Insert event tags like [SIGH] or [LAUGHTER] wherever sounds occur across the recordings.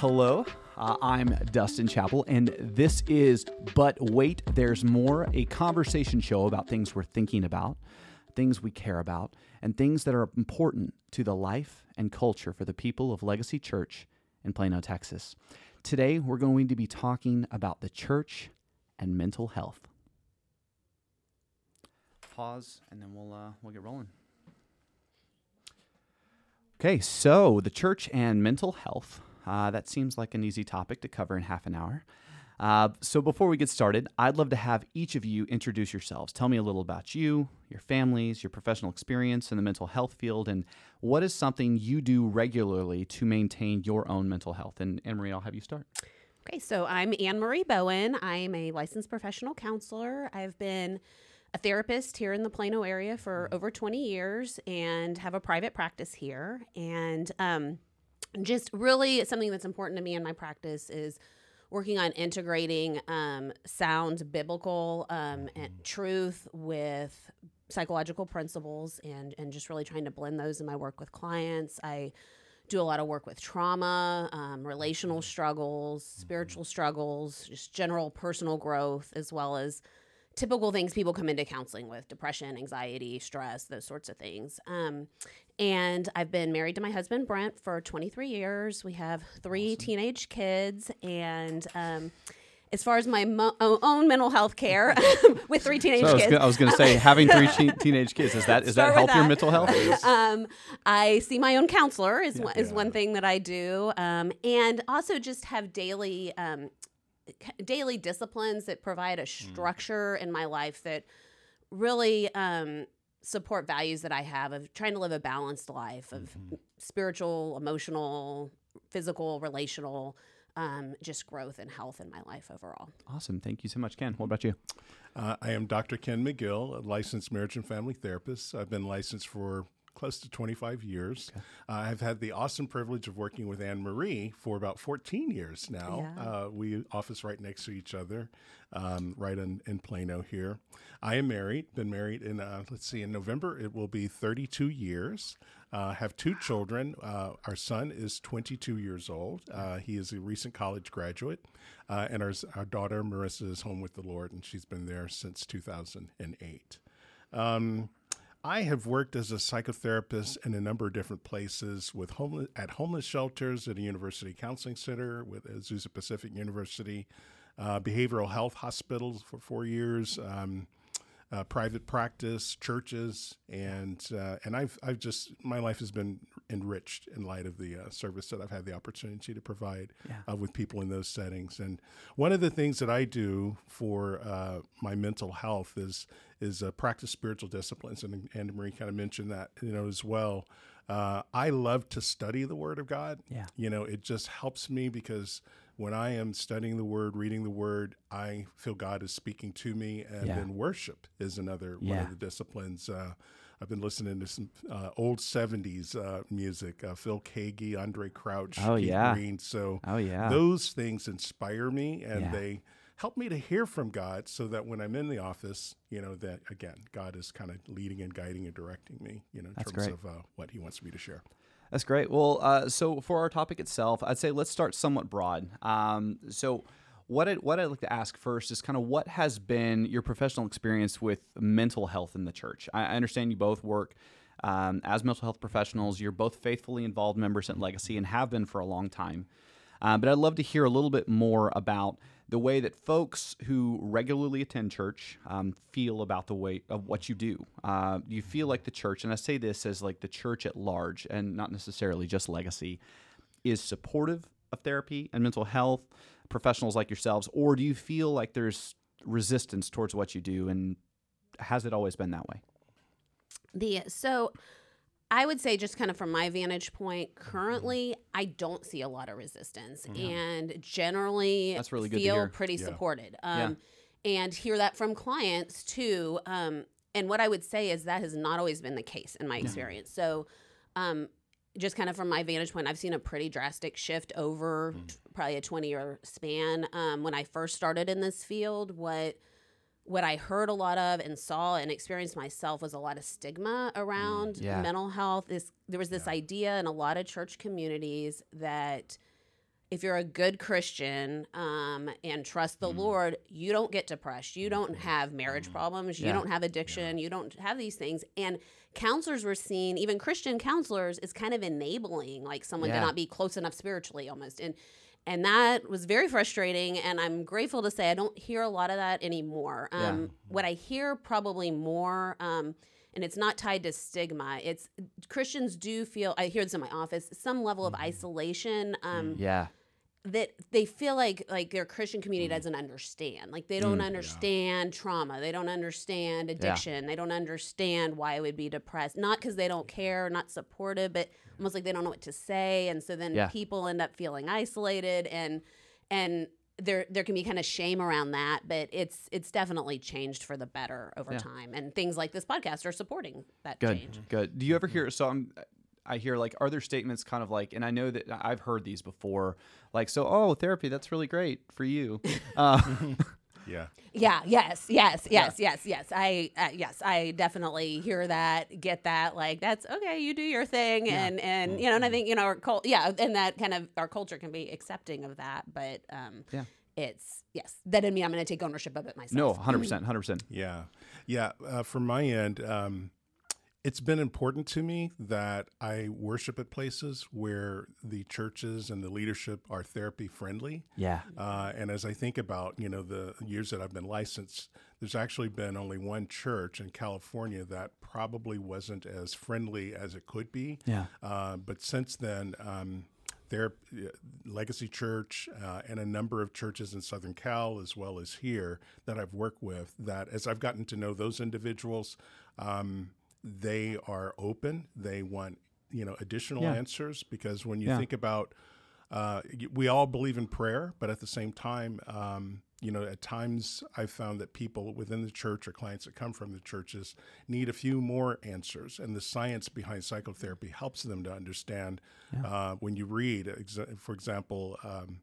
Hello, uh, I'm Dustin Chapel, and this is But Wait, There's More, a conversation show about things we're thinking about, things we care about, and things that are important to the life and culture for the people of Legacy Church in Plano, Texas. Today, we're going to be talking about the church and mental health. Pause, and then we'll uh, we'll get rolling. Okay, so the church and mental health. Uh, that seems like an easy topic to cover in half an hour. Uh, so before we get started, I'd love to have each of you introduce yourselves. Tell me a little about you, your families, your professional experience in the mental health field, and what is something you do regularly to maintain your own mental health. And Anne Marie, I'll have you start. Okay, so I'm Anne Marie Bowen. I'm a licensed professional counselor. I've been a therapist here in the Plano area for over 20 years and have a private practice here. And um, just really something that's important to me in my practice is working on integrating um, sound biblical um, and truth with psychological principles and, and just really trying to blend those in my work with clients. I do a lot of work with trauma, um, relational struggles, spiritual struggles, just general personal growth, as well as typical things people come into counseling with depression, anxiety, stress, those sorts of things. Um, and I've been married to my husband, Brent, for 23 years. We have three awesome. teenage kids. And um, as far as my mo- own mental health care [LAUGHS] with three teenage so kids. I was going to say, having three [LAUGHS] te- teenage kids, is that, is that help that. your mental health? [LAUGHS] um, I see my own counselor is, yeah, one, is yeah. one thing that I do. Um, and also just have daily um, daily disciplines that provide a mm. structure mm. in my life that really um, support values that I have of trying to live a balanced life of mm-hmm. spiritual, emotional, physical, relational, um, just growth and health in my life overall. Awesome. Thank you so much, Ken. What about you? Uh, I am Dr. Ken McGill, a licensed marriage and family therapist. I've been licensed for close to 25 years. Okay. Uh, I've had the awesome privilege of working with Anne Marie for about 14 years now. Yeah. Uh, we office right next to each other, um, right in, in, Plano here. I am married, been married in, uh, let's see, in November it will be 32 years. Uh, have two children. Uh, our son is 22 years old. Uh, he is a recent college graduate. and our, our daughter, Marissa, is home with the Lord, and she's been there since 2008. Um, I have worked as a psychotherapist in a number of different places with homeless at homeless shelters, at a university counseling center, with Azusa Pacific University, uh, behavioral health hospitals for four years, um, uh, private practice, churches, and uh, and I've I've just my life has been enriched in light of the uh, service that I've had the opportunity to provide yeah. Uh, with people in those settings. And one of the things that I do for uh, my mental health is is uh, practice spiritual disciplines, and Anne Marie kind of mentioned that you know as well. I love to study the Word of God. Yeah, you know, it just helps me because when I am studying the word, reading the word, I feel God is speaking to me. And yeah. then worship is another yeah. one of the disciplines. Uh, I've been listening to some uh, old 70s uh, music, uh, Phil Keaggy, Andre Crouch, oh, Keith yeah. Green. So oh, yeah. those things inspire me and yeah. they help me to hear from God so that when I'm in the office, you know, that again, God is kind of leading and guiding and directing me, you know, in That's terms great. of uh, what he wants me to share. That's great. Well, uh, so for our topic itself, I'd say let's start somewhat broad. Um, so, what I, what I'd like to ask first is kind of what has been your professional experience with mental health in the church. I, I understand you both work um, as mental health professionals. You're both faithfully involved members at Legacy and have been for a long time. Uh, but I'd love to hear a little bit more about the way that folks who regularly attend church um, feel about the way of what you do. Uh, you feel like the church, and I say this as like the church at large, and not necessarily just legacy, is supportive of therapy and mental health professionals like yourselves, or do you feel like there's resistance towards what you do, and has it always been that way? The so I would say, just kind of from my vantage point, currently, I don't see a lot of resistance, mm-hmm. and generally, that's really good. Feel pretty yeah. supported, um, yeah. and hear that from clients too. Um, and what I would say is that has not always been the case in my experience. So, um, just kind of from my vantage point, I've seen a pretty drastic shift over mm. probably a twenty-year span. Um, when I first started in this field, what what I heard a lot of and saw and experienced myself was a lot of stigma around mm, yeah. mental health. This there was this yeah. idea in a lot of church communities that if you're a good Christian um, and trust the Lord, you don't get depressed. You don't have marriage problems. You Yeah. don't have addiction. You don't have these things. And counselors were seen, even Christian counselors, is kind of enabling like someone to not be close enough spiritually almost. And and that was very frustrating. And I'm grateful to say I don't hear a lot of that anymore. Um, What I hear probably more. Um, and it's not tied to stigma. It's Christians do feel. I hear this in my office. Some level of isolation. Um, Yeah. That they feel like like their Christian community Mm. doesn't understand. Like they don't understand trauma. They don't understand addiction. They don't understand why I would be depressed. Not because they don't care, not supportive, but almost like they don't know what to say. And so then Yeah. people end up feeling isolated and and there there can be kind of shame around that, but it's it's definitely changed for the better over Yeah. time. And things like this podcast are supporting that Good, change. good. Do you ever hear? So I'm, I hear like, are there statements kind of like, and I know that I've heard these before, like, so oh, therapy, that's really great for you. [LAUGHS] Uh, Yeah. Yeah. Yes. Yes. Yes. Yes. Yes. I. Uh, yes. I definitely hear that. Get that. Like that's okay. You do your thing, and and you know, and I think you know, our cult. Yeah, and that kind of our culture can be accepting of that, but um, Yeah. it's yes. That doesn't mean I'm going to take ownership of it myself. no, hundred percent, hundred percent. Yeah, yeah. Uh, from my end, um, it's been important to me that I worship at places where the churches and the leadership are therapy friendly. Yeah. Uh, and as I think about you know the years that I've been licensed, there's actually been only one church in California that probably wasn't as friendly as it could be. Yeah. Uh, but since then, um, their uh, Legacy Church uh, and a number of churches in Southern Cal, as well as here, that I've worked with, that as I've gotten to know those individuals, um, they are open. They want you know additional Yeah. answers because when you Yeah. think about uh, we all believe in prayer, but at the same time, um, you know, at times I've found that people within the church or clients that come from the churches need a few more answers, and the science behind psychotherapy helps them to understand. Uh, when you read, for example. Um,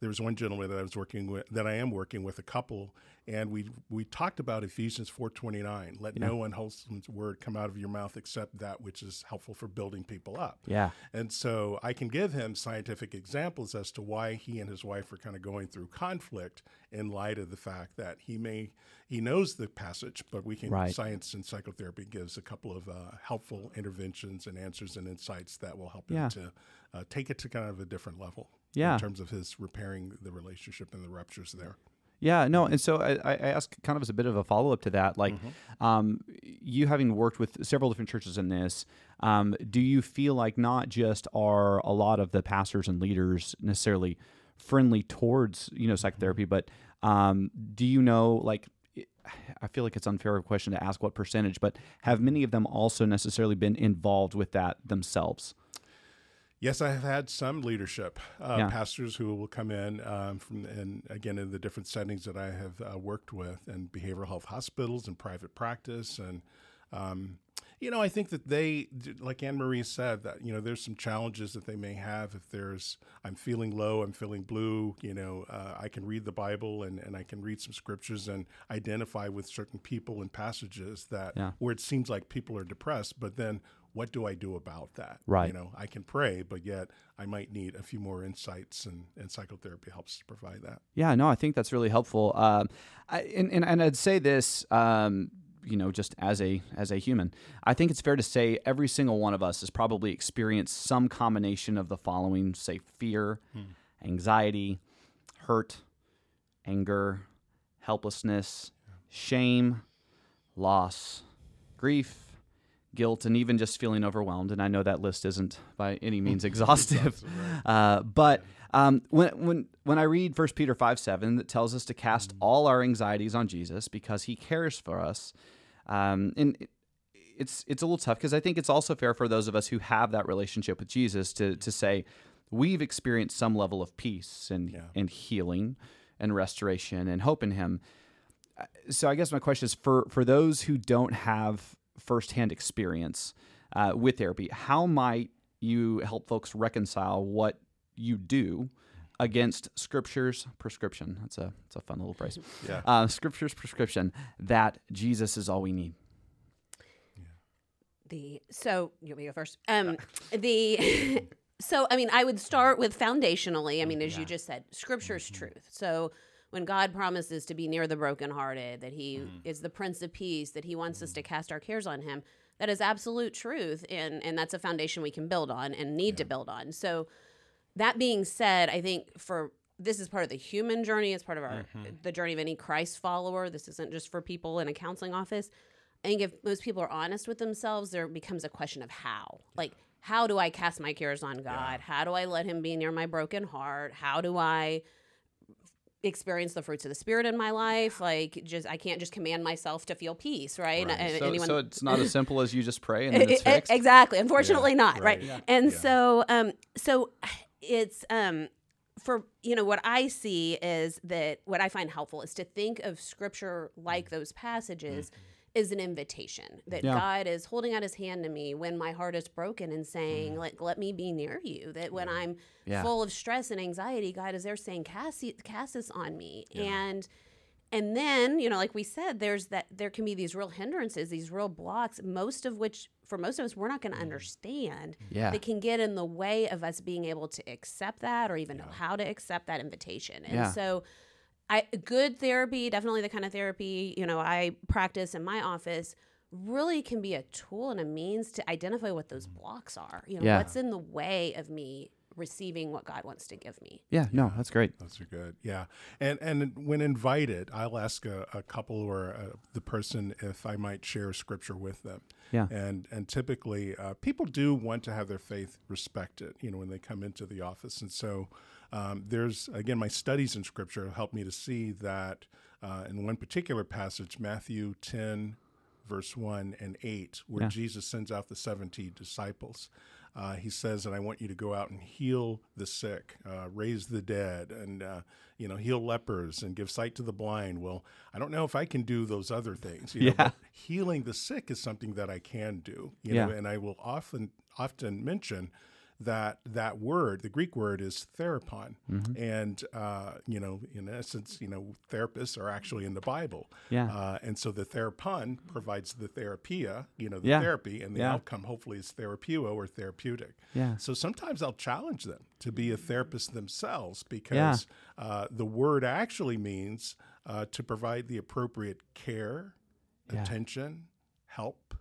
there was one gentleman that I was working with, that I am working with, a couple, and we we talked about Ephesians four twenty nine. Let no unwholesome word come out of your mouth except that which is helpful for building people up. Yeah. And so I can give him scientific examples as to why he and his wife are kind of going through conflict in light of the fact that he may he knows the passage, but we can Right. science and psychotherapy gives a couple of uh, helpful interventions and answers and insights that will help Yeah. him to uh, take it to kind of a different level. Yeah. In terms of his repairing the relationship and the ruptures there. Yeah, no, and so I, I ask kind of as a bit of a follow up to that, like, um, you having worked with several different churches in this, um, do you feel like not just are a lot of the pastors and leaders necessarily friendly towards you know psychotherapy, but um, do you know like I feel like it's unfair of a question to ask what percentage, but have many of them also necessarily been involved with that themselves? Yes, I have had some leadership uh, Yeah. pastors who will come in um, from, and again in the different settings that I have uh, worked with, and behavioral health hospitals and private practice, and um, you know, I think that they, like Anne Marie said, that you know, there's some challenges that they may have if there's, I'm feeling low, I'm feeling blue, you know, uh, I can read the Bible and, and I can read some scriptures and identify with certain people and passages that Yeah. where it seems like people are depressed, but then what do I do about that? Right. You know, I can pray, but yet I might need a few more insights, and, and psychotherapy helps to provide that. Yeah, no, I think that's really helpful. Um, I, and, and and I'd say this, um, you know, just as a as a human, I think it's fair to say every single one of us has probably experienced some combination of the following: say, fear, anxiety, hurt, anger, helplessness, shame, loss, grief. Guilt and even just feeling overwhelmed, and I know that list isn't by any means [LAUGHS] exhaustive, [LAUGHS] uh, but um, when when when I read 1 Peter five seven that tells us to cast all our anxieties on Jesus because He cares for us, um, and it- it's it's a little tough because I think it's also fair for those of us who have that relationship with Jesus to to say we've experienced some level of peace and Yeah. and healing and restoration and hope in Him. Uh, So I guess my question is for for those who don't have firsthand experience uh, with therapy, how might you help folks reconcile what you do against Scripture's prescription? That's a that's a fun little phrase. [LAUGHS] Yeah. Uh, scripture's prescription that Jesus is all we need. the so you want me to go first um the [LAUGHS] So, I mean, I would start with foundationally. I mean, as you just said, scripture's truth. So, when God promises to be near the brokenhearted, that He mm. is the Prince of Peace, that He wants us to mm. cast our cares on Him, that is absolute truth. And, and that's a foundation we can build on and need to build on. So, that being said, I think for this is part of the human journey, it's part of our mm-hmm. the journey of any Christ follower. This isn't just for people in a counseling office. I think if most people are honest with themselves, there becomes a question of how. Like, how do I cast my cares on God? How do I let Him be near my broken heart? How do I experience the fruits of the Spirit in my life? Like, just I can't just command myself to feel peace, right? And So, anyone- so it's not as simple as you just pray and then it's [LAUGHS] fixed. Exactly. Unfortunately, not right. right. And Yeah. so, um, so it's um, for you know what I see is that what I find helpful is to think of Scripture like those passages. Is an invitation that Yeah. God is holding out His hand to me when my heart is broken and saying, mm. "Like, let me be near you." That when I'm Yeah. full of stress and anxiety, God is there saying, "Cast, cast this on me." And and then you know like we said there's that there can be these real hindrances these real blocks most of which for most of us we're not going to mm. understand Yeah. that can get in the way of us being able to accept that or even know how to accept that invitation and Yeah. so i good therapy definitely the kind of therapy you know i practice in my office really can be a tool and a means to identify what those blocks are you know Yeah. what's in the way of me receiving what god wants to give me Yeah, no, that's great. Those are good. Yeah. And and when invited, I'll ask a, a couple or uh the person if I might share scripture with them. Yeah. And and typically, uh, people do want to have their faith respected. You know, when they come into the office, and so um, there's again my studies in scripture help me to see that uh, in one particular passage, Matthew ten. Verse 1 and 8, where Yeah. Jesus sends out the 70 disciples. Uh, he says, and I want you to go out and heal the sick, uh, raise the dead, and uh, you know heal lepers and give sight to the blind. Well, I don't know if I can do those other things. You know, Yeah. but healing the sick is something that I can do. You Yeah. know, and I will often often mention that that word, the Greek word, is therapon, Mm-hmm. and uh, you know, in essence, you know, therapists are actually in the Bible. Yeah. Uh, and so the therapon provides the therapia, you know, the Yeah. therapy, and the Yeah. outcome hopefully is therapeuo or therapeutic. Yeah. So sometimes I'll challenge them to be a therapist themselves because uh, the word actually means uh, to provide the appropriate care, Yeah. attention, help,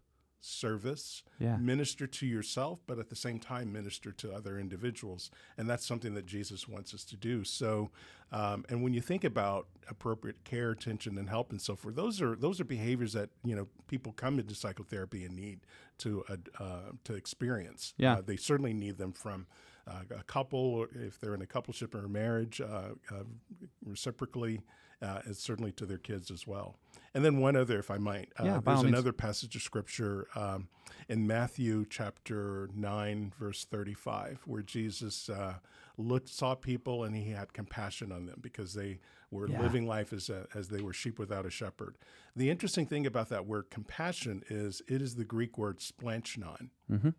service, Yeah. minister to yourself, but at the same time minister to other individuals. And that's something that Jesus wants us to do. So, um, and when you think about appropriate care, attention, and help, and so forth, those are those are behaviors that you know people come into psychotherapy and need to uh, uh, to experience. Yeah. Uh, they certainly need them from. Uh, a couple, if they're in a coupleship or a marriage, uh, uh, reciprocally, uh, and certainly to their kids as well. And then one other, if I might, uh, Yeah, there's means. another passage of scripture um, in Matthew chapter 9, verse 35, where Jesus uh, looked, saw people and he had compassion on them because they were Yeah. living life as, a, as they were sheep without a shepherd. The interesting thing about that word compassion is it is the Greek word splanchnon. Mm-hmm.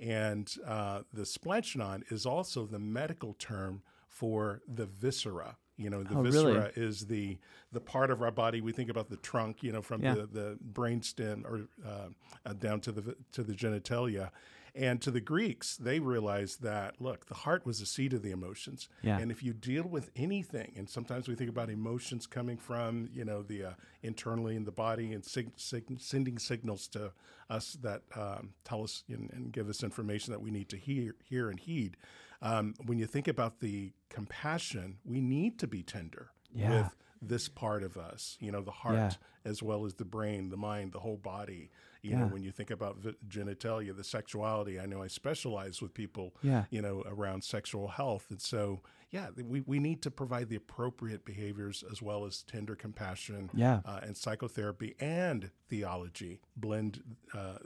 And uh, the splanchnon is also the medical term for the viscera. You know, the Oh, really? viscera is the the part of our body we think about the trunk. You know, from Yeah. the the brainstem or uh, uh, down to the to the genitalia. And to the Greeks, they realized that look, the heart was the seat of the emotions. Yeah. And if you deal with anything, and sometimes we think about emotions coming from you know the uh, internally in the body and sig- sig- sending signals to us that um, tell us and, and give us information that we need to hear, hear and heed. Um, when you think about the compassion, we need to be tender Yeah. with this part of us. You know, the heart Yeah. as well as the brain, the mind, the whole body. You know, when you think about genitalia, the sexuality. I know I specialize with people Yeah. you know, around sexual health. And so, yeah, we, we need to provide the appropriate behaviors as well as tender compassion Yeah. uh, and psychotherapy and theology blend uh,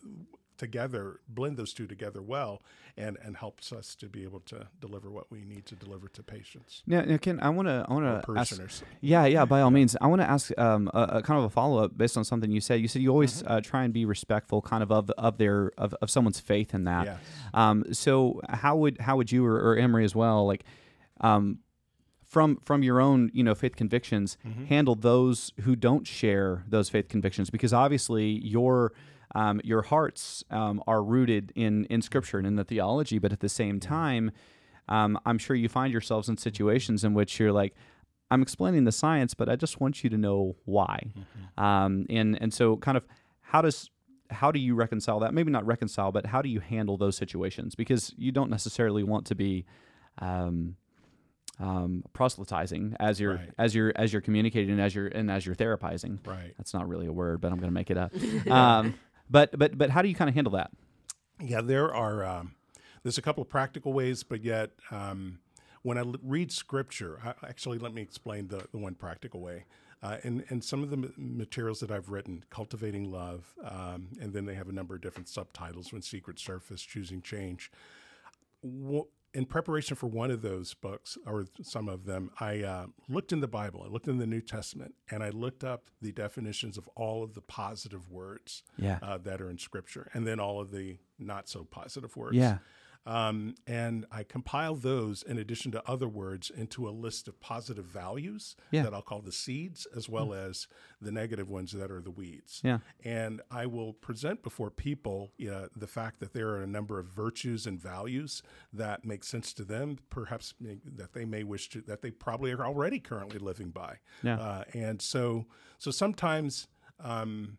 together, blend those two together well, and, and helps us to be able to deliver what we need to deliver to patients Now, now Ken, I want to, I want to ask. Yeah, yeah. By all means, I want to ask um, a, a kind of a follow up based on something you said. You said you always uh, try and be respectful, kind of of of their of, of someone's faith in that. Yes. Um, so how would how would you or, or Anne Marie as well like um, from from your own you know faith convictions handle those who don't share those faith convictions because obviously your um, your hearts um, are rooted in in Scripture and in the theology, but at the same time, um, I'm sure you find yourselves in situations in which you're like, I'm explaining the science, but I just want you to know why. Um, and and so, kind of, how does how do you reconcile that? Maybe not reconcile, but how do you handle those situations? Because you don't necessarily want to be um, um, proselytizing as you're Right. as you're as you're communicating and as you're and as you're therapizing. Right. That's not really a word, but I'm going to make it up. [LAUGHS] um, but but but how do you kind of handle that? Yeah, there are. Um, there's a couple of practical ways, but yet um, when I l- read scripture, I, actually, let me explain the, the one practical way. Uh, and, and some of the ma- materials that I've written, Cultivating Love, um, and then they have a number of different subtitles When Secret Surface, Choosing Change. Wo- in preparation for one of those books, or some of them, I uh, looked in the Bible, I looked in the New Testament, and I looked up the definitions of all of the positive words Yeah. uh, that are in Scripture, and then all of the not so positive words. Yeah. Um, and I compile those in addition to other words into a list of positive values Yeah. that I'll call the seeds, as well as the negative ones that are the weeds. Yeah. And I will present before people you know, the fact that there are a number of virtues and values that make sense to them, perhaps that they may wish to, that they probably are already currently living by. Yeah. Uh, and so, so sometimes um,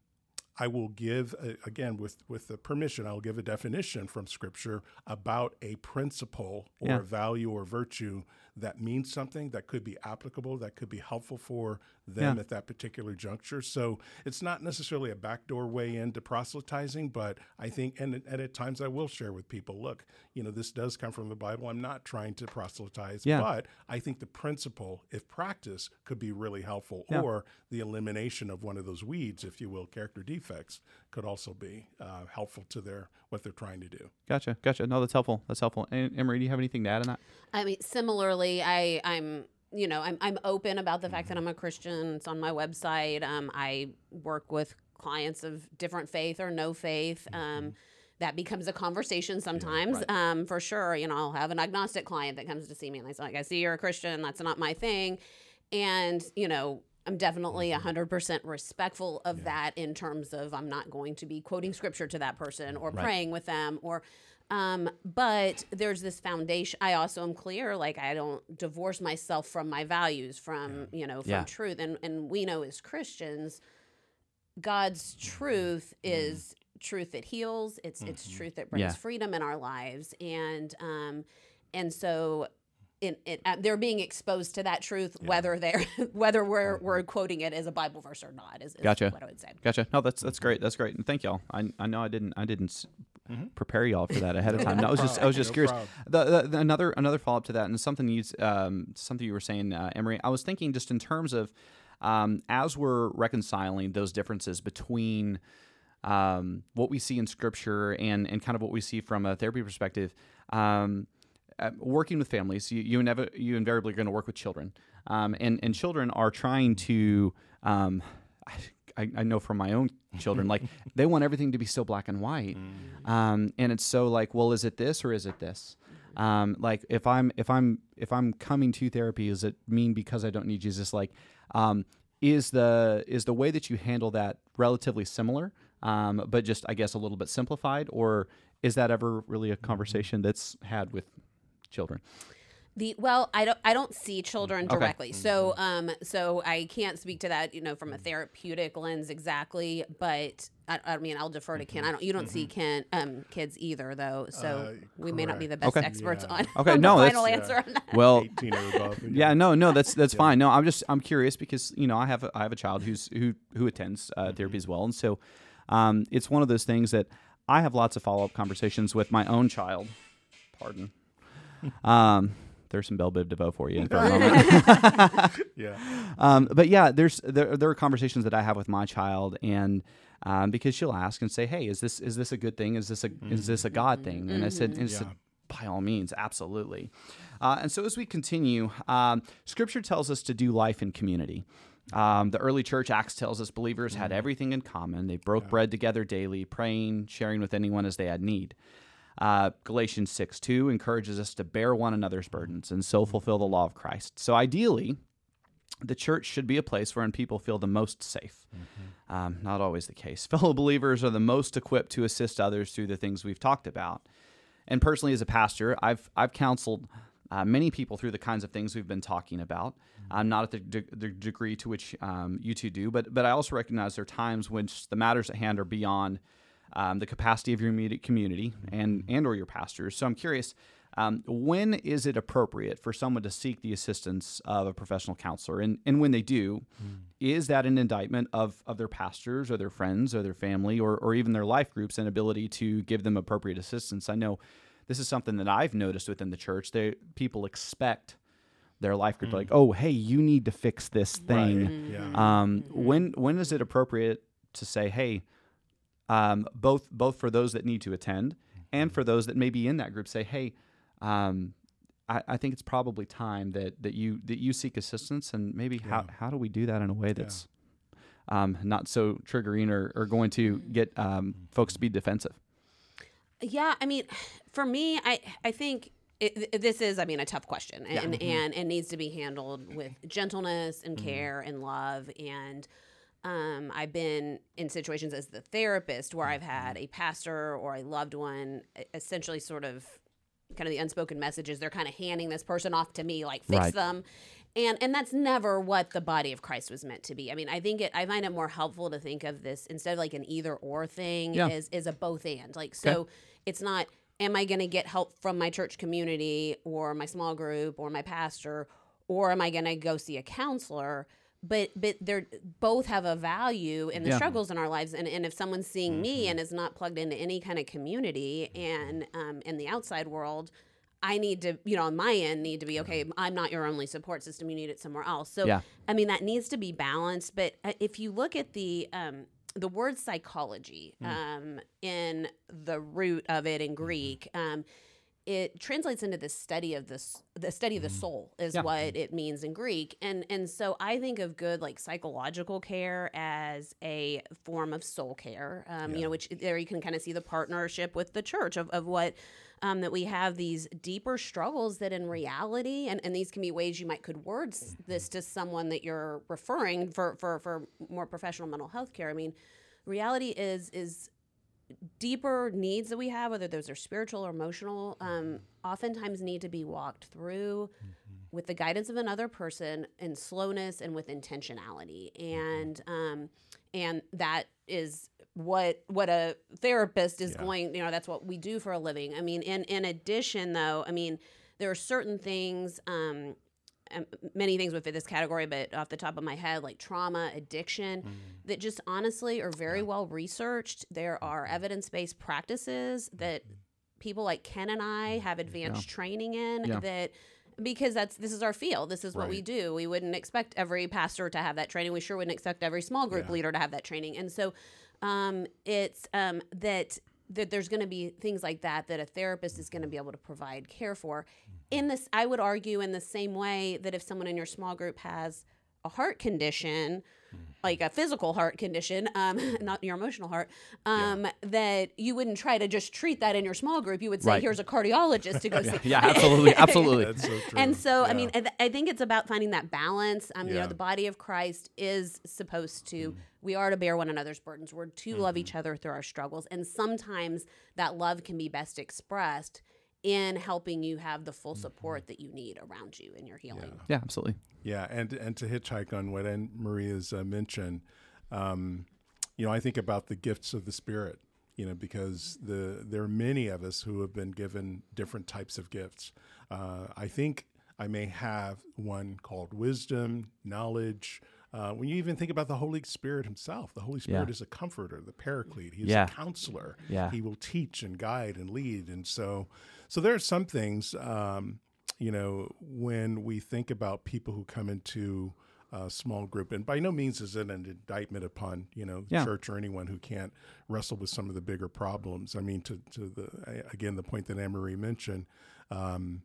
I will give uh, again with with the permission. I'll give a definition from Scripture about a principle or Yeah. a value or virtue that means something that could be applicable, that could be helpful for them Yeah. at that particular juncture. So it's not necessarily a backdoor way into proselytizing, but I think, and, and at times I will share with people, look, you know, this does come from the Bible. I'm not trying to proselytize, Yeah. but I think the principle, if practice, could be really helpful. Yeah. Or the elimination of one of those weeds, if you will, character defects, could also be uh, helpful to their what they're trying to do. Gotcha. Gotcha. No, that's helpful. That's helpful. And Anne Marie, do you have anything to add on that? I mean, similarly, I I'm you know I'm I'm open about the fact that I'm a Christian. It's on my website. Um, I work with clients of different faith or no faith. Um, that becomes a conversation sometimes, um, for sure. You know, I'll have an agnostic client that comes to see me and they say, like, "I see you're a Christian. That's not my thing," and you know. I'm definitely 100% respectful of that in terms of I'm not going to be quoting scripture to that person or praying with them or um, but there's this foundation. I also am clear, like I don't divorce myself from my values, from you know, from Yeah. truth. And and we know as Christians, God's truth is truth that heals. It's it's truth that brings Yeah. freedom in our lives. And um, and so. In, in, uh, they're being exposed to that truth, whether they're [LAUGHS] whether we're we're quoting it as a Bible verse or not. Is, is Gotcha. what I would say. Gotcha. No, that's that's great. That's great. And thank y'all. I, I know I didn't I didn't s prepare y'all for that ahead of [LAUGHS] time. No, I was just I was just No curious. The, the, the- another another follow up to that and something you um something you were saying, uh, Anne Marie. I was thinking just in terms of um, as we're reconciling those differences between um, what we see in Scripture and and kind of what we see from a therapy perspective. Um, uh, working with families, you you, inev- you invariably are going to work with children, um, and and children are trying to. Um, I, I know from my own children, like [LAUGHS] they want everything to be so black and white, um, and it's so like, well, is it this or is it this? Um, like if I'm if I'm if I'm coming to therapy, does it mean because I don't need Jesus? Like, um, is the is the way that you handle that relatively similar, um, but just I guess a little bit simplified, or is that ever really a conversation that's had with children? The well, I don't I don't see children Okay. directly, so um so I can't speak to that you know from a therapeutic lens exactly. But I, I mean I'll defer to Ken. I don't you don't see Ken um kids either though, so Uh, we may not be the best Okay. experts Yeah. [LAUGHS] on, Okay, on no, the that's- final Yeah. answer on that. Well, 18 or above. [LAUGHS] yeah, no, no, that's that's fine. No, I'm just I'm curious because you know I have a, I have a child who's who who attends uh, therapy as well, and so um, it's one of those things that I have lots of follow up conversations with my own child. Pardon. [LAUGHS] Um, there's some Belle Biv DeVoe for you for a moment. [LAUGHS] [LAUGHS] Yeah. um, but yeah, there's there, there are conversations that I have with my child, and um, because she'll ask and say, "Hey, is this is this a good thing? Is this a is this a God thing?" And I said, and I said, "By all means, absolutely." Uh, and so as we continue, um, Scripture tells us to do life in community. Um, the early church Acts tells us believers had everything in common. They broke bread together daily, praying, sharing with anyone as they had need. Uh, Galatians 6 2 encourages us to bear one another's burdens and so fulfill the law of Christ. So ideally, the church should be a place wherein people feel the most safe. Um, not always the case. [LAUGHS] Fellow believers are the most equipped to assist others through the things we've talked about. And personally, as a pastor, I've I've counseled uh, many people through the kinds of things we've been talking about. Um, not at the, de- the degree to which um, you two do, but but I also recognize there are times when the matters at hand are beyond um, the capacity of your immediate community and and or your pastors. So I'm curious. Um, when is it appropriate for someone to seek the assistance of a professional counselor? And, and when they do, is that an indictment of, of their pastors or their friends or their family or, or even their life groups and ability to give them appropriate assistance? I know this is something that I've noticed within the church. They, people expect their life group like, oh, hey, you need to fix this thing. Right. Yeah. Um, when when is it appropriate to say, hey, um, both both for those that need to attend and for those that may be in that group, say, hey, um, I, I think it's probably time that that you that you seek assistance, and maybe how how do we do that in a way that's um, not so triggering or, or going to get um, folks to be defensive. Yeah, I mean, for me, I I think it, this is, I mean, a tough question, and Mm-hmm. and it needs to be handled with gentleness and care and love. And um, I've been in situations as the therapist where I've Mm-hmm. had a pastor or a loved one essentially sort of kind of the unspoken messages they're kind of handing this person off to me like fix Right. them and and that's never what the body of christ was meant to be i mean i think it i find it more helpful to think of this instead of like an either or thing Yeah. is is a both and like so it's not am i going to get help from my church community or my small group or my pastor or am i going to go see a counselor but but they're both have a value in the Yeah. struggles in our lives. And, and if someone's seeing me and is not plugged into any kind of community and um, in the outside world i need to you know on my end need to be okay i'm not your only support system. You need it somewhere else. So Yeah. i mean that needs to be balanced. But uh, if you look at the um, the word psychology um, in the root of it in greek um, it translates into the study of this the study of the soul is Yeah. what it means in greek. And and so i think of good like psychological care as a form of soul care um, you know which there you can kind of see the partnership with the church of, of what um, that we have these deeper struggles that in reality and, and these can be ways you might could words this to someone that you're referring for for for more professional mental health care. I mean reality is is deeper needs that we have, whether those are spiritual or emotional, um, oftentimes need to be walked through with the guidance of another person in slowness and with intentionality. And um, and that is what what a therapist is going. You know, that's what we do for a living. I mean, in in addition, though, I mean, there are certain things. Um, many things within this category, but off the top of my head, like trauma, addiction, that just honestly are very well researched. There are evidence based practices that people like Ken and I have advanced training in Yeah. that because that's this is our field. This is what we do. We wouldn't expect every pastor to have that training. We sure wouldn't expect every small group Yeah. leader to have that training. And so um, it's um, that that there's going to be things like that that a therapist is going to be able to provide care for. In this, I would argue in the same way that if someone in your small group has a heart condition, like a physical heart condition, um, [LAUGHS] not your emotional heart, um, that you wouldn't try to just treat that in your small group. You would say, Right. "Here's a cardiologist to go [LAUGHS] see." Yeah, absolutely, [LAUGHS] absolutely. That's so true. And so, I mean, I, th- I think it's about finding that balance. Um, You know, the body of Christ is supposed to, we are to bear one another's burdens. We're to love each other through our struggles. And sometimes that love can be best expressed in helping you have the full support that you need around you in your healing. yeah, absolutely. Yeah, and and to hitchhike on what Anne Marie has uh, mentioned, um, you know, I think about the gifts of the Spirit. You know, because the there are many of us who have been given different types of gifts. Uh, I think I may have one called wisdom, knowledge. Uh, when you even think about the Holy Spirit Himself, the Holy Spirit Yeah. is a comforter, the Paraclete. He's Yeah. a counselor. Yeah. He will teach and guide and lead. And so, so there are some things. Um, you know, when we think about people who come into a small group, and by no means is it an indictment upon you know the Yeah. church or anyone who can't wrestle with some of the bigger problems. I mean, to to the again the point that Anne Marie mentioned. Um,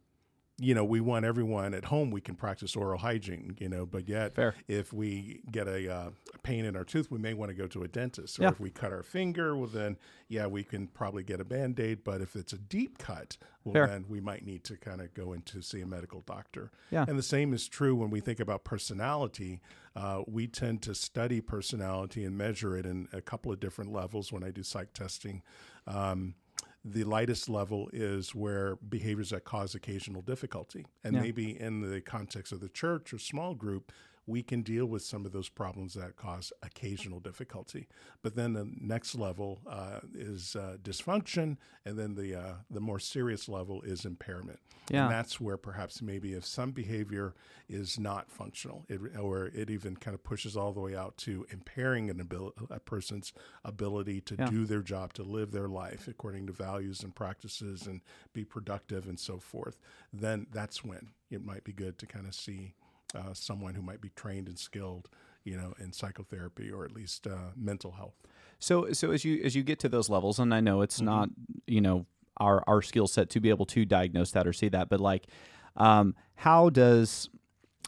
you know, we want everyone at home. We can practice oral hygiene, you know, but yet Fair. if we get a, uh, a pain in our tooth, we may want to go to a dentist. Or Yeah. if we cut our finger, well, then yeah, we can probably get a band aid. But if it's a deep cut, well, Fair. then we might need to kind of go in to see a medical doctor. Yeah. And the same is true when we think about personality. Uh, we tend to study personality and measure it in a couple of different levels when I do psych testing. Um, the lightest level is where behaviors that cause occasional difficulty. And Yeah. maybe in the context of the church or small group, we can deal with some of those problems that cause occasional difficulty. But then the next level uh, is uh, dysfunction, and then the uh, the more serious level is impairment. Yeah. And that's where perhaps maybe if some behavior is not functional, it, or it even kind of pushes all the way out to impairing an abil- a person's ability to Yeah. do their job, to live their life according to values and practices, and be productive and so forth. Then that's when it might be good to kind of see uh, someone who might be trained and skilled, you know, in psychotherapy or at least uh, mental health. So so as you as you get to those levels, and I know it's Mm-hmm. not you know our our skill set to be able to diagnose that or see that, but like, um, how does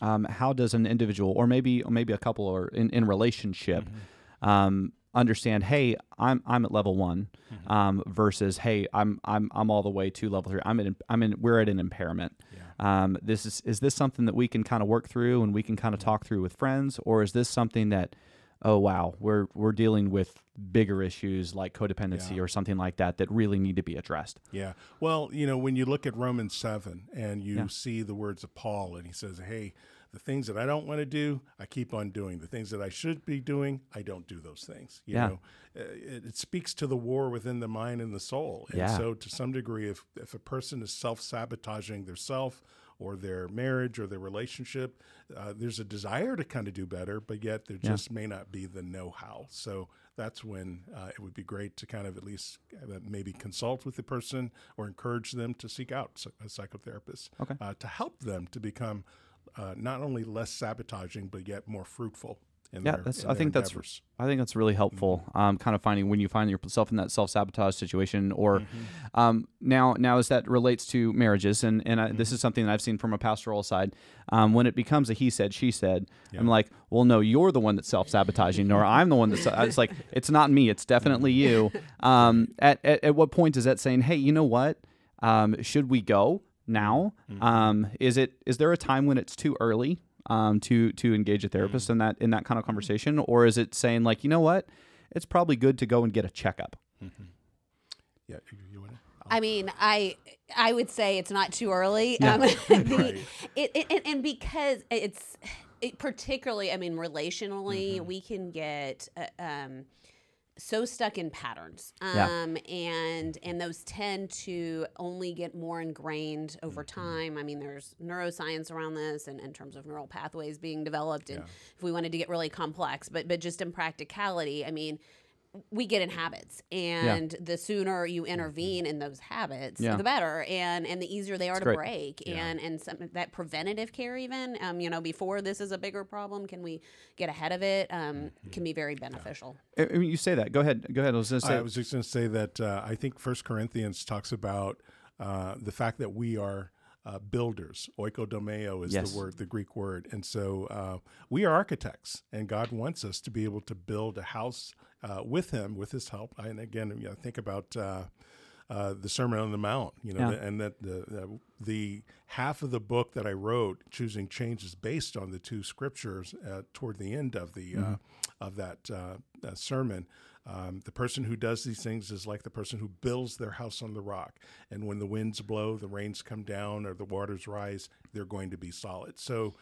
um, how does an individual or maybe or maybe a couple or in, in relationship Mm-hmm. um, understand? Hey, I'm I'm at level one, Mm-hmm. um, versus hey, I'm I'm I'm all the way to level three. I'm in I'm in we're at an impairment. Um, this is is this something that we can kind of work through and we can kind of talk through with friends, or is this something that oh wow we're we're dealing with bigger issues like codependency Yeah. or something like that that really need to be addressed Yeah. Well, you know, when you look at Romans 7 and you Yeah. see the words of Paul, and he says, Hey, the things that I don't want to do, I keep on doing. The things that I should be doing, I don't do those things. You Yeah. know, Uh, it, it speaks to the war within the mind and the soul. And Yeah. so, to some degree, if, if a person is self sabotaging their self, or their marriage or their relationship, uh, there's a desire to kind of do better, but yet there Yeah. just may not be the know how. So that's when uh, it would be great to kind of at least uh, maybe consult with the person or encourage them to seek out a psychotherapist Okay. uh, to help them to become uh, not only less sabotaging, but yet more fruitful. In yeah their, that's i think that's i think that's really helpful um, kind of finding when you find yourself in that self-sabotage situation or Mm-hmm. um, now now as that relates to marriages and and I, this Mm-hmm. is something that i've seen from a pastoral side um, when it becomes a he said she said i'm like well no you're the one that's self-sabotaging or i'm the one that's it's like it's not me it's definitely you [LAUGHS] um, at, at, at what point is that saying hey you know what um, should we go now Mm-hmm. um, is it is there a time when it's too early um, to to engage a therapist in that in that kind of conversation, or is it saying like, you know what, it's probably good to go and get a checkup? Yeah, you, you want to? I mean, I I would say it's not too early. Yeah. Um, [LAUGHS] [LAUGHS] the- Right. it, it, and, and because it's it particularly, I mean, relationally, Mm-hmm. we can get uh, um, so stuck in patterns, Yeah. um, and and those tend to only get more ingrained over Mm-hmm. time. I mean, there's neuroscience around this, and in terms of neural pathways being developed, and if we wanted to get really complex, but but just in practicality, I mean we get in habits and the sooner you intervene in those habits Yeah. the better and and the easier they are to great. break and and some that preventative care even um you know before this is a bigger problem can we get ahead of it um can be very beneficial I I mean, you say that. Go ahead. Go ahead. I was going to say. I was just going to say that uh, I think First Corinthians talks about uh, the fact that we are uh, builders. Oikodomeo is Yes. the word, the Greek word, and so uh, we are architects, and God wants us to be able to build a house uh, with Him, with His help. And again, you know, think about. Uh, uh, the Sermon on the Mount, you know, Yeah. and that the, the the half of the book that I wrote, choosing change, is based on the two scriptures uh, toward the end of the uh, of that uh, uh, sermon. Um, the person who does these things is like the person who builds their house on the rock, and when the winds blow, the rains come down, or the waters rise, they're going to be solid. So,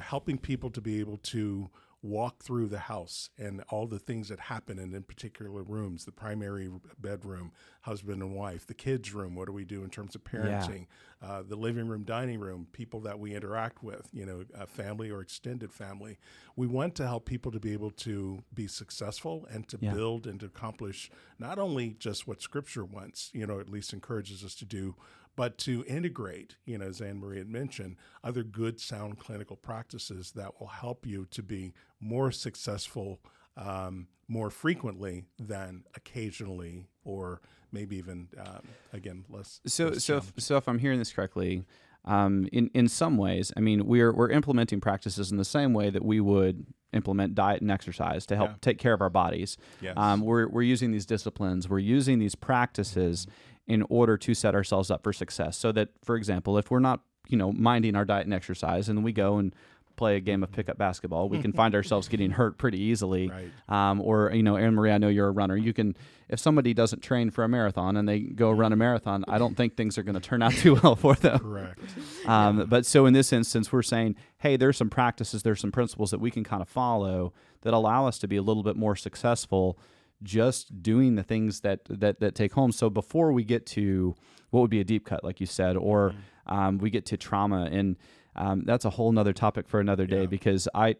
helping people to be able to walk through the house and all the things that happen in, in particular rooms the primary bedroom husband and wife the kids room what do we do in terms of parenting uh, the living room dining room people that we interact with you know family or extended family we want to help people to be able to be successful and to Yeah. build and to accomplish not only just what scripture wants you know at least encourages us to do but to integrate, you know, as Anne Marie had mentioned, other good, sound clinical practices that will help you to be more successful um, more frequently than occasionally, or maybe even um, again less. so less so if, so if I'm hearing this correctly, um, in in some ways, I mean, we're we're implementing practices in the same way that we would implement diet and exercise to help Yeah. take care of our bodies. Yes. Um, we're we're using these disciplines, we're using these practices in order to set ourselves up for success. So that, for example, if we're not you know minding our diet and exercise, and we go and play a game of pickup basketball, we can [LAUGHS] find ourselves getting hurt pretty easily. Right. Um, or you know, Anne Marie, I know you're a runner. You can, if somebody doesn't train for a marathon and they go run a marathon, I don't think things are going to turn out too well for them. Correct. [LAUGHS] Um, But so in this instance, we're saying, hey, there's some practices, there's some principles that we can kind of follow that allow us to be a little bit more successful, just doing the things that that that take home. So before we get to what would be a deep cut, like you said, or um, we get to trauma, and um, that's a whole nother topic for another day Yeah. because I,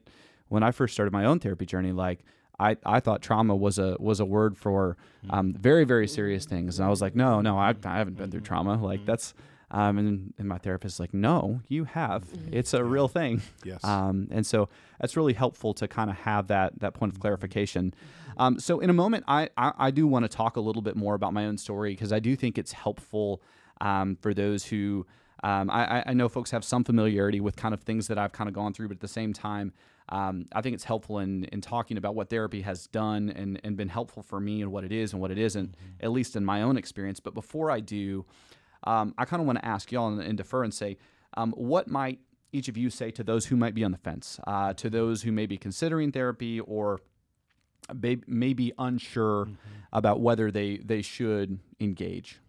when I first started my own therapy journey, like. I, I thought trauma was a was a word for um, very very serious things, and I was like, no, no, I, I haven't been through trauma. Like that's um, and, and my therapist is like, no, you have. It's a real thing. Yes. [LAUGHS] Um, and so that's really helpful to kind of have that that point of clarification. Um, so in a moment, I I, I do want to talk a little bit more about my own story because I do think it's helpful um, for those who. Um, I, I- know folks have some familiarity with kind of things that I've kind of gone through, but at the same time, um, I think it's helpful in, in talking about what therapy has done and, and been helpful for me and what it is and what it isn't, at least in my own experience. But before I do, um, I kind of want to ask y'all and, and defer and say, um, what might each of you say to those who might be on the fence, uh, to those who may be considering therapy or may, may be unsure about whether they, they should engage?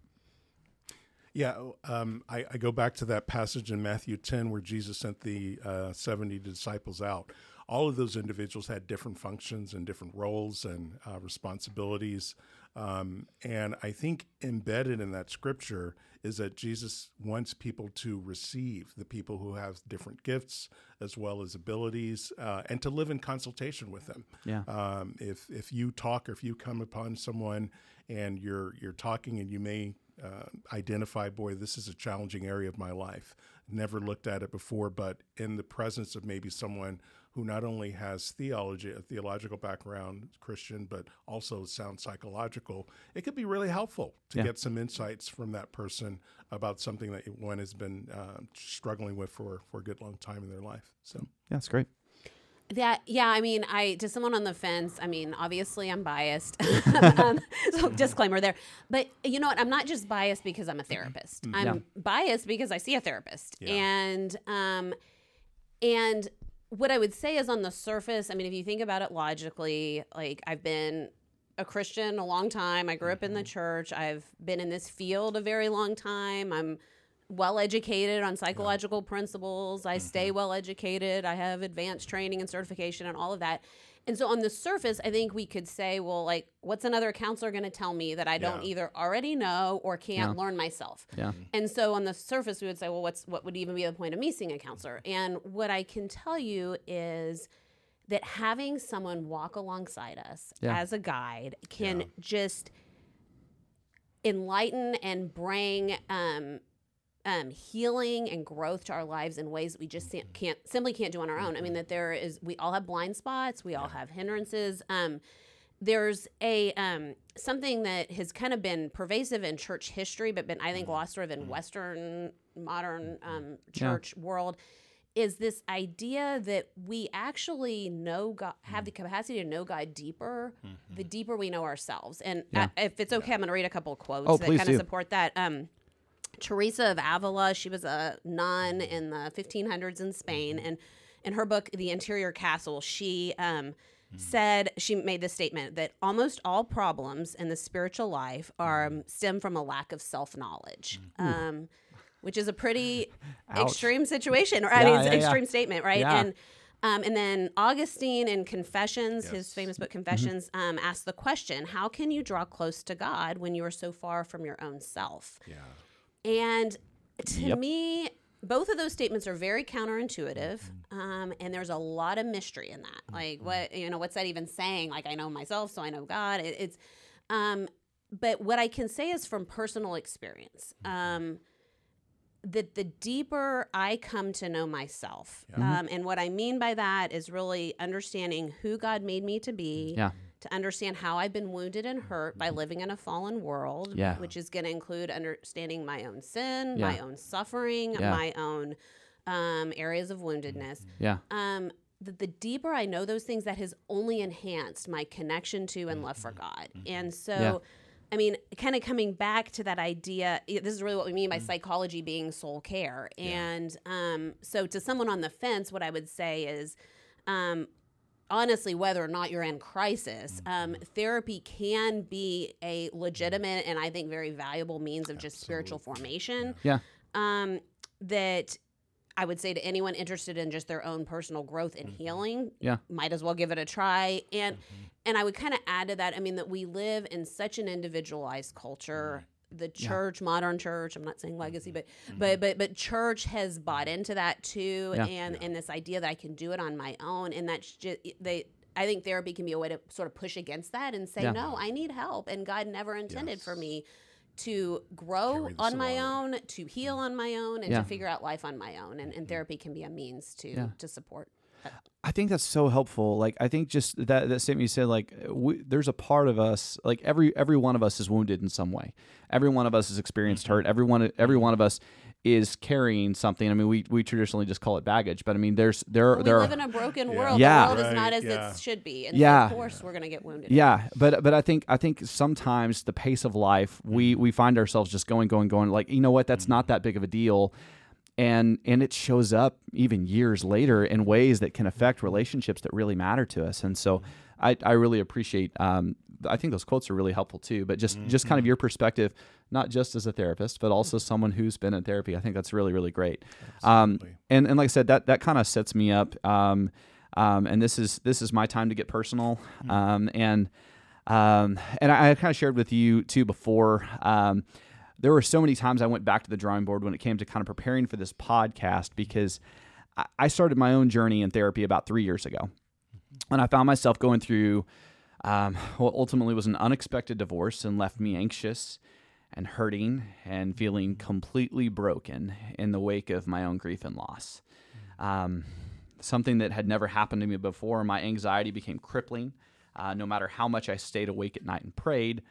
Yeah, um, I, I go back to that passage in Matthew 10 where Jesus sent the uh, 70 disciples out. All of those individuals had different functions and different roles and uh, responsibilities. Um, and I think embedded in that scripture is that Jesus wants people to receive the people who have different gifts as well as abilities uh, and to live in consultation with them. Yeah. Um, if, if you talk or if you come upon someone and you're, you're talking and you may uh, identify, boy, this is a challenging area of my life. Never looked at it before, but in the presence of maybe someone who not only has theology, a theological background, Christian, but also sound psychological, it could be really helpful to Yeah. get some insights from that person about something that one has been uh, struggling with for, for a good long time in their life. So, Yeah, that's great. That yeah, I mean, I to someone on the fence. I mean, obviously, I'm biased. [LAUGHS] um, so disclaimer there. But you know what? I'm not just biased because I'm a therapist. I'm Yeah. biased because I see a therapist, Yeah. and um, and what I would say is on the surface. I mean, if you think about it logically, like I've been a Christian a long time. I grew up in the mm-hmm. church. I've been in this field a very long time. I'm well educated on psychological principles. I stay mm-hmm. well educated. I have advanced training and certification and all of that. And so on the surface, I think we could say, well, like, what's another counselor going to tell me that I don't Yeah. either already know or can't Yeah. learn myself? Yeah. And so on the surface, we would say, well, what's what would even be the point of me seeing a counselor? And what I can tell you is that having someone walk alongside us Yeah. as a guide can just enlighten and bring um, um, healing and growth to our lives in ways that we just can't, can't simply can't do on our own. I mean, that there is we all have blind spots, we all have hindrances. Um, there's a um, something that has kind of been pervasive in church history, but been I think lost sort of in Western modern um, Yeah. church world. Is this idea that we actually know God, have the capacity to know God deeper, the deeper we know ourselves. And Yeah. I, if it's okay, I'm going to read a couple of quotes Oh, that kind of support that. Um, Teresa of Avila, she was a nun in the 1500s in Spain, and in her book, The Interior Castle, she um, said she made this statement that almost all problems in the spiritual life are um, stem from a lack of self knowledge. Um, which is a pretty [LAUGHS] Ouch. extreme situation, or I mean, Yeah, it's yeah, an yeah. extreme statement, right? Yeah. And um, and then Augustine in Confessions, his famous book Mm-hmm. Confessions, um, asked the question: How can you draw close to God when you are so far from your own self? yeah. And to Yep. me, both of those statements are very counterintuitive, um, and there's a lot of mystery in that. Like, what you know, what's that even saying? Like, I know myself, so I know God. It, it's, um, but what I can say is from personal experience. Um, that the deeper I come to know myself, um, and what I mean by that is really understanding who God made me to be, Yeah. To understand how I've been wounded and hurt by living in a fallen world, Yeah. which is going to include understanding my own sin, Yeah. my own suffering, Yeah. my own um, areas of woundedness. Yeah. Um, the, the deeper I know those things, that has only enhanced my connection to and love for God. And so, Yeah. I mean, kind of coming back to that idea, this is really what we mean by psychology being soul care. And um, so, to someone on the fence, what I would say is, um, honestly, whether or not you're in crisis, um, therapy can be a legitimate and I think very valuable means of just spiritual formation. Yeah. Um, that I would say to anyone interested in just their own personal growth and healing, Yeah. might as well give it a try. And and I would kind of add to that, I mean, that we live in such an individualized culture. The church, modern church, I'm not saying legacy, but but but but church has bought into that too, Yeah. and and this idea that I can do it on my own, and that's just they. I think therapy can be a way to sort of push against that and say, Yeah. no, I need help, and God never intended for me to grow on my along. own, to heal on my own, and Yeah. to figure out life on my own, and, and therapy can be a means to Yeah. to support. I think that's so helpful. Like I think just that that statement you said, like uh, we, there's a part of us, like every every one of us is wounded in some way. Every one of us has experienced mm-hmm. hurt. Every one every one of us is carrying something. I mean, we we traditionally just call it baggage, but I mean, there's there we there live are in a broken Yeah. world. Yeah. The world is not as yeah. it should be, and Yeah. so of course we're going to get wounded. Yeah, but but I think I think sometimes the pace of life we Mm-hmm. we find ourselves just going going going like you know what that's mm-hmm. not that big of a deal, and and it shows up even years later in ways that can affect relationships that really matter to us. And so I I really appreciate um I think those quotes are really helpful too. But just just Mm-hmm. kind of your perspective, not just as a therapist, but also someone who's been in therapy. I think that's really really great. Um, and and like I said, that that kind of sets me up. Um, um, and this is this is my time to get personal. Um, and um, and I, I kind of shared with you too before. There were so many times I went back to the drawing board when it came to kind of preparing for this podcast because I, I started my own journey in therapy about three years ago, and I found myself going through um, what ultimately was an unexpected divorce and left me anxious and hurting and feeling completely broken in the wake of my own grief and loss. Um, something that had never happened to me before. My anxiety became crippling. Uh, no matter how much I stayed awake at night and prayed,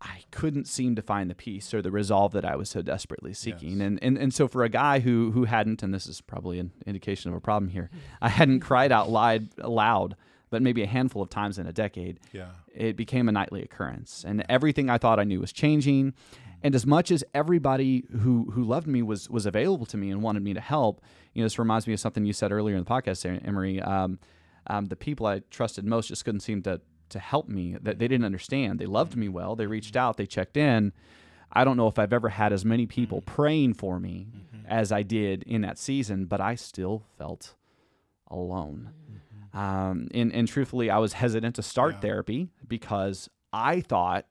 I couldn't seem to find the peace or the resolve that I was so desperately seeking. Yes. And, and and so for a guy who who hadn't, and this is probably an indication of a problem here, I hadn't cried out loud, loud, but maybe a handful of times in a decade Yeah. it became a nightly occurrence and everything i thought i knew was changing and as much as everybody who who loved me was was available to me and wanted me to help you know this reminds me of something you said earlier in the podcast Anne Marie um, um, the people i trusted most just couldn't seem to to help me that they didn't understand. They loved mm-hmm. me well. They reached out. They checked in. I don't know if i've ever had as many people mm-hmm. praying for me mm-hmm. as i did in that season but i still felt alone. Um, and, and truthfully, I was hesitant to start Yeah. therapy because I thought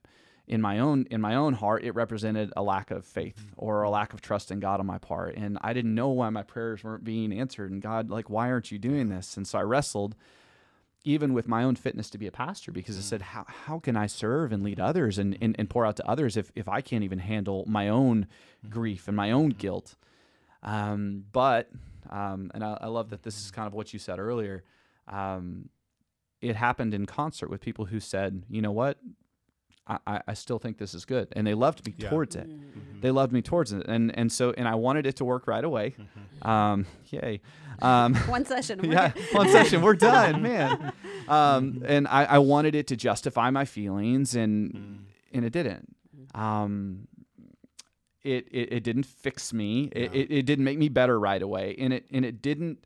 in my own in my own heart it represented a lack of faith or a lack of trust in God on my part. And I didn't know why my prayers weren't being answered. And God, like, why aren't you doing this? And so I wrestled even with my own fitness to be a pastor because I said, how, how can I serve and lead others and, and, and pour out to others if, if I can't even handle my own grief and my own guilt? Um, but, um, and I, I love that this is kind of what you said earlier. Um, it happened in concert with people who said, you know what? I, I- I still think this is good. And they loved me Yeah. towards it. They loved me towards it. And, and so, and I wanted it to work right away. Um, yay. Um, [LAUGHS] One session. [LAUGHS] yeah, one session, we're done, [LAUGHS] man. Um, and I, I wanted it to justify my feelings, and and it didn't. Um, it, it it didn't fix me. It, Yeah. it, it didn't make me better right away, and it and it didn't.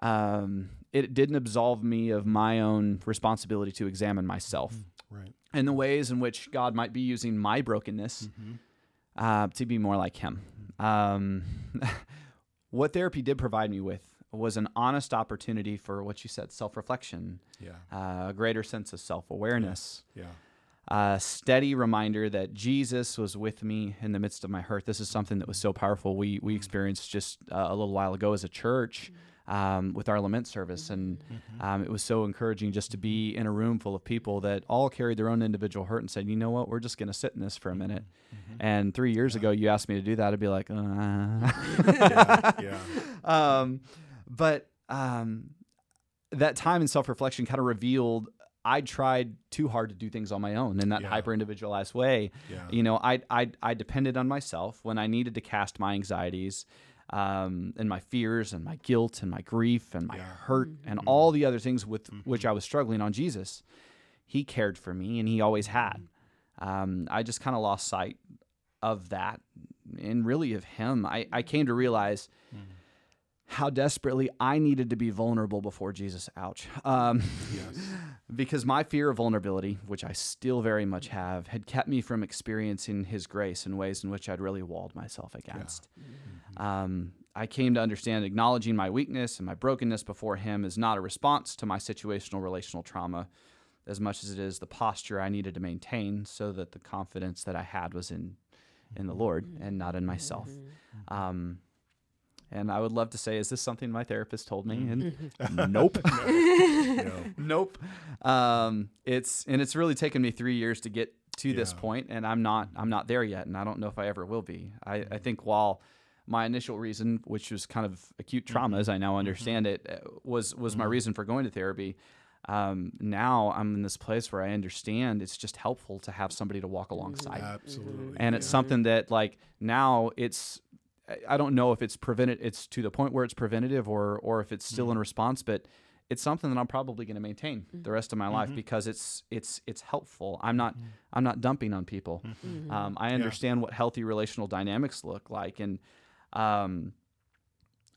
Um, it didn't absolve me of my own responsibility to examine myself Right. And the ways in which God might be using my brokenness uh, to be more like Him. Um, [LAUGHS] what therapy did provide me with was an honest opportunity for what you said self reflection, Yeah. uh, a greater sense of self awareness, Yeah. a steady reminder that Jesus was with me in the midst of my hurt. This is something that was so powerful. We, we experienced just uh, a little while ago as a church. Um, with our lament service, and um, it was so encouraging just to be in a room full of people that all carried their own individual hurt and said, "You know what? We're just going to sit in this for a minute." And three years ago, you asked me to do that, I'd be like, uh. [LAUGHS] Yeah. yeah. um, but um, that time in self reflection kind of revealed I tried too hard to do things on my own in that Yeah. hyper individualized way. Yeah. You know, I, I I depended on myself when I needed to cast my anxieties, um, and my fears and my guilt and my grief and my Yeah. hurt and all the other things with which I was struggling on Jesus. He cared for me, and He always had. Um, I just kind of lost sight of that, and really of Him. I I came to realize how desperately I needed to be vulnerable before Jesus. Ouch. Um, Yes. [LAUGHS] because my fear of vulnerability, which I still very much have, had kept me from experiencing His grace in ways in which I'd really walled myself against. Um, I came to understand acknowledging my weakness and my brokenness before Him is not a response to my situational relational trauma as much as it is the posture I needed to maintain so that the confidence that I had was in in the Lord and not in myself. Um, and I would love to say, is this something my therapist told me? Mm-hmm. And mm-hmm. nope. [LAUGHS] [LAUGHS] No. nope. Um, it's and it's really taken me three years to get to this point, and I'm not I'm not there yet, and I don't know if I ever will be. I, I mm-hmm. think while my initial reason, which was kind of acute trauma, as I now understand it, uh, was was my reason for going to therapy. Um, now I'm in this place where I understand it's just helpful to have somebody to walk alongside Absolutely. and it's yeah. something that like now it's I- I don't know if it's prevented it's to the point where it's preventative or or if it's still Mm-hmm. in response but it's something that I'm probably going to maintain the rest of my Mm-hmm. life because it's it's it's helpful. I'm not I'm not dumping on people. Mm-hmm. Um, I understand what healthy relational dynamics look like and um,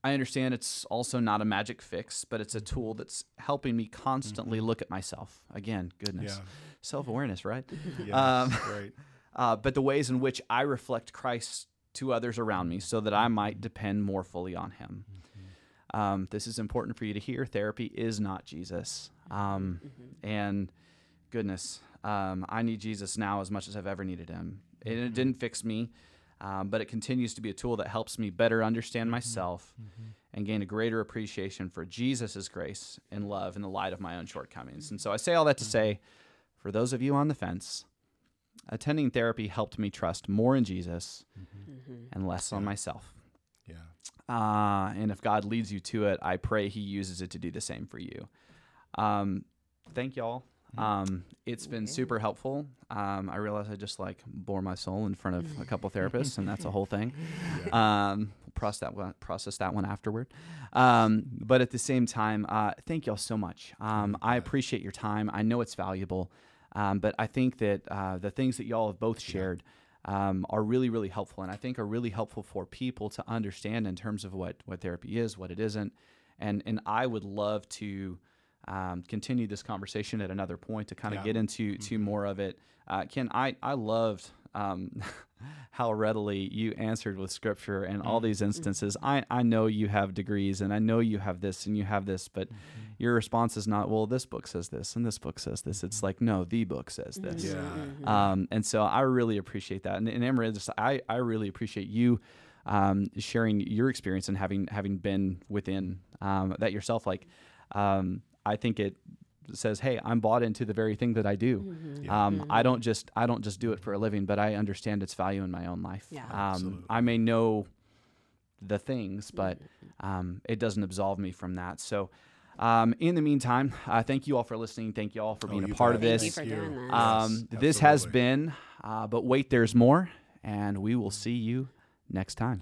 I understand it's also not a magic fix, but it's a Mm-hmm. tool that's helping me constantly look at myself. Again, goodness, Yeah. self awareness, right? Yes, Um, right. [LAUGHS] uh, but the ways in which I reflect Christ to others around me so that I might depend more fully on Him. Um, this is important for you to hear. Therapy is not Jesus. Um, And goodness, um, I need Jesus now as much as I've ever needed Him. And it didn't fix me, um, but it continues to be a tool that helps me better understand myself and gain a greater appreciation for Jesus' grace and love in the light of my own shortcomings. And so I say all that to say, for those of you on the fence, attending therapy helped me trust more in Jesus and less on myself. Yeah. Uh, and if God leads you to it, I pray He uses it to do the same for you. Um, thank y'all. Um, it's been super helpful. Um, I realize I just like bore my soul in front of a couple [LAUGHS] therapists, and that's a whole thing. Um, process that one, process that one afterward. Um, but at the same time, uh, thank y'all so much. Um, I appreciate your time. I know it's valuable, um, but I think that uh, the things that y'all have both shared um, are really, really helpful, and I think are really helpful for people to understand in terms of what what therapy is, what it isn't, and and I would love to um, continue this conversation at another point to kind of Yeah. get into to more of it. Uh, Ken, I I loved um, [LAUGHS] how readily you answered with scripture and all these instances. I I know you have degrees and I know you have this and you have this, but your response is not well. This book says this and this book says this. It's like no, the book says this. Yeah. Um, and so I really appreciate that. And, and Anne Marie, just, I, I really appreciate you um, sharing your experience and having having been within um, that yourself. Like, um, I think it says, "Hey, I'm bought into the very thing that I do. Um, I don't just I don't just do it for a living, but I understand its value in my own life. Yeah. Um, I may know the things, but um, it doesn't absolve me from that. So." Um, in the meantime, uh, thank you all for listening. Thank you all for Oh, being a part bet. of Thank this. you for doing this. Um, Yes, this has been, uh, but wait, there's more, and we will see you next time.